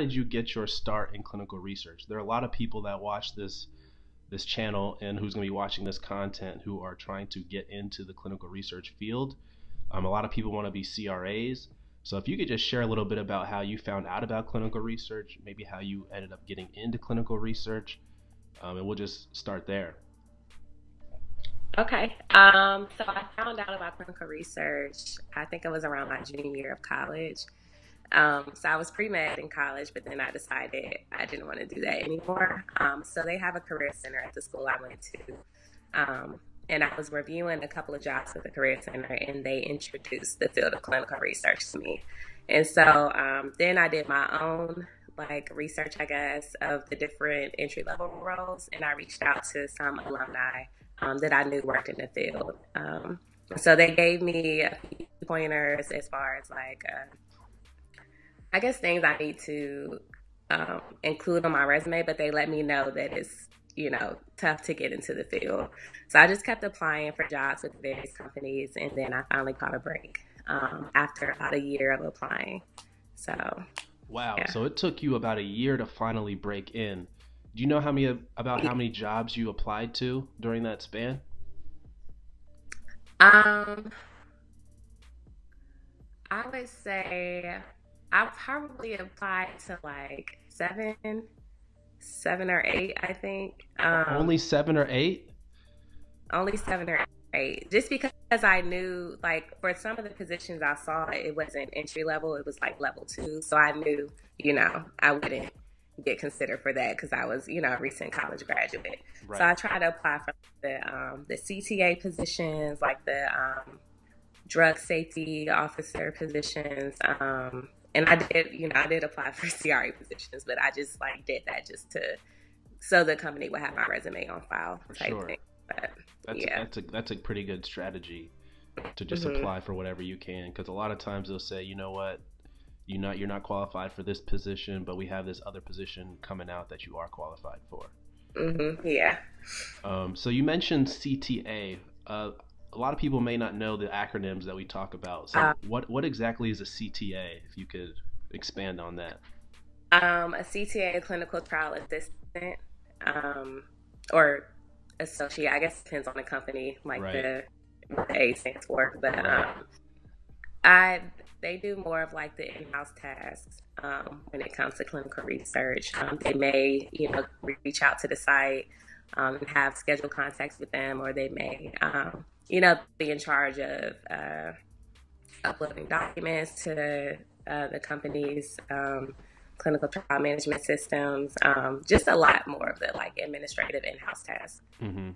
did you get your start in clinical research? There are a lot of people that watch this this channel and who's going to be watching this content who are trying to get into the clinical research field. Um, a lot of people want to be CRAs. So if you could just share a little bit about how you found out about clinical research, maybe how you ended up getting into clinical research, um, and we'll just start there. Okay. Um, so I found out about clinical research, I think it was around my junior year of college. Um, so I was pre med in college, but then I decided I didn't want to do that anymore. Um, so they have a career center at the school I went to. Um, and I was reviewing a couple of jobs at the career center, and they introduced the field of clinical research to me. And so um, then I did my own like research, I guess, of the different entry level roles, and I reached out to some alumni um, that I knew worked in the field. Um, so they gave me pointers as far as like, uh, I guess things I need to um, include on my resume, but they let me know that it's you know tough to get into the field. So I just kept applying for jobs with various companies, and then I finally caught a break um, after about a year of applying. So. Wow. Yeah. So it took you about a year to finally break in. Do you know how many about how many jobs you applied to during that span? Um, I would say I probably applied to like seven, seven or eight. I think. Um, only seven or eight. Only seven or eight. Just because I knew, like, for some of the positions I saw, it wasn't entry level; it was like level two. So I knew, you know, I wouldn't get considered for that because I was, you know, a recent college graduate. Right. So I tried to apply for the um, the CTA positions, like the um, drug safety officer positions. Um, and I did, you know, I did apply for CRA positions, but I just like did that just to so the company would have my resume on file for type sure. thing. But that's yeah, a, that's a that's a pretty good strategy to just mm-hmm. apply for whatever you can because a lot of times they'll say, you know what, you not you're not qualified for this position, but we have this other position coming out that you are qualified for. Mm-hmm. Yeah. Um, so you mentioned CTA. Uh, a lot of people may not know the acronyms that we talk about. So uh, what what exactly is a CTA? If you could expand on that. Um, a CTA, a clinical trial assistant, um, or associate. I guess it depends on the company, like right. the, the A stands for. But right. um, I they do more of like the in-house tasks um, when it comes to clinical research. Um, they may, you know, reach out to the site um, have scheduled contacts with them, or they may, um, you know, be in charge of uh, uploading documents to uh, the company's um, clinical trial management systems. Um, just a lot more of the like administrative in-house tasks. Mm-hmm.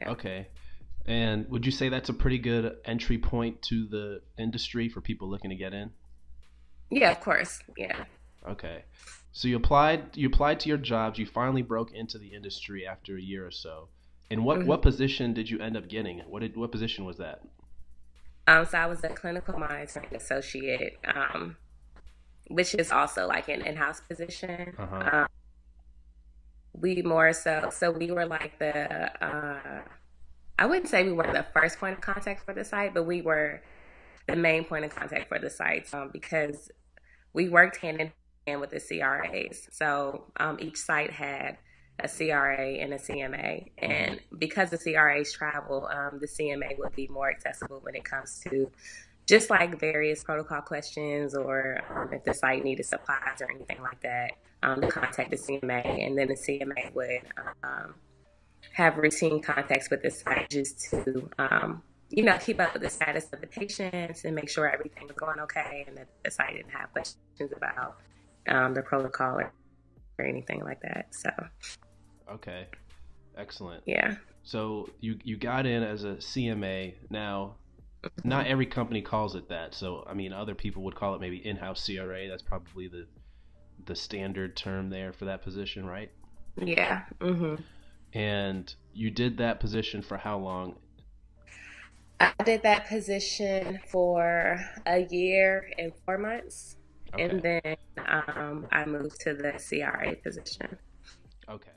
Yeah. Okay. And would you say that's a pretty good entry point to the industry for people looking to get in? Yeah, of course. Yeah. Okay. So you applied you applied to your jobs, you finally broke into the industry after a year or so. And what, mm-hmm. what position did you end up getting? What did what position was that? Um, so I was a clinical monitoring associate, um, which is also like an in-house position. Uh-huh. Um, we more so so we were like the uh, I wouldn't say we were the first point of contact for the site, but we were the main point of contact for the site um, because we worked hand in hand with the CRAs. So um, each site had a CRA and a CMA. And because the CRAs travel, um, the CMA would be more accessible when it comes to just like various protocol questions or um, if the site needed supplies or anything like that, um, to contact the CMA. And then the CMA would um, have routine contacts with the site just to, um, you know, keep up with the status of the patients and make sure everything was going okay and that the site didn't have questions about um, the protocol or, or anything like that. So, okay, excellent. Yeah. So you you got in as a CMA. Now, not every company calls it that. So I mean, other people would call it maybe in-house CRA. That's probably the the standard term there for that position, right? Yeah. Mm-hmm. And you did that position for how long? I did that position for a year and four months. Okay. And then um, I moved to the CRA position. Okay.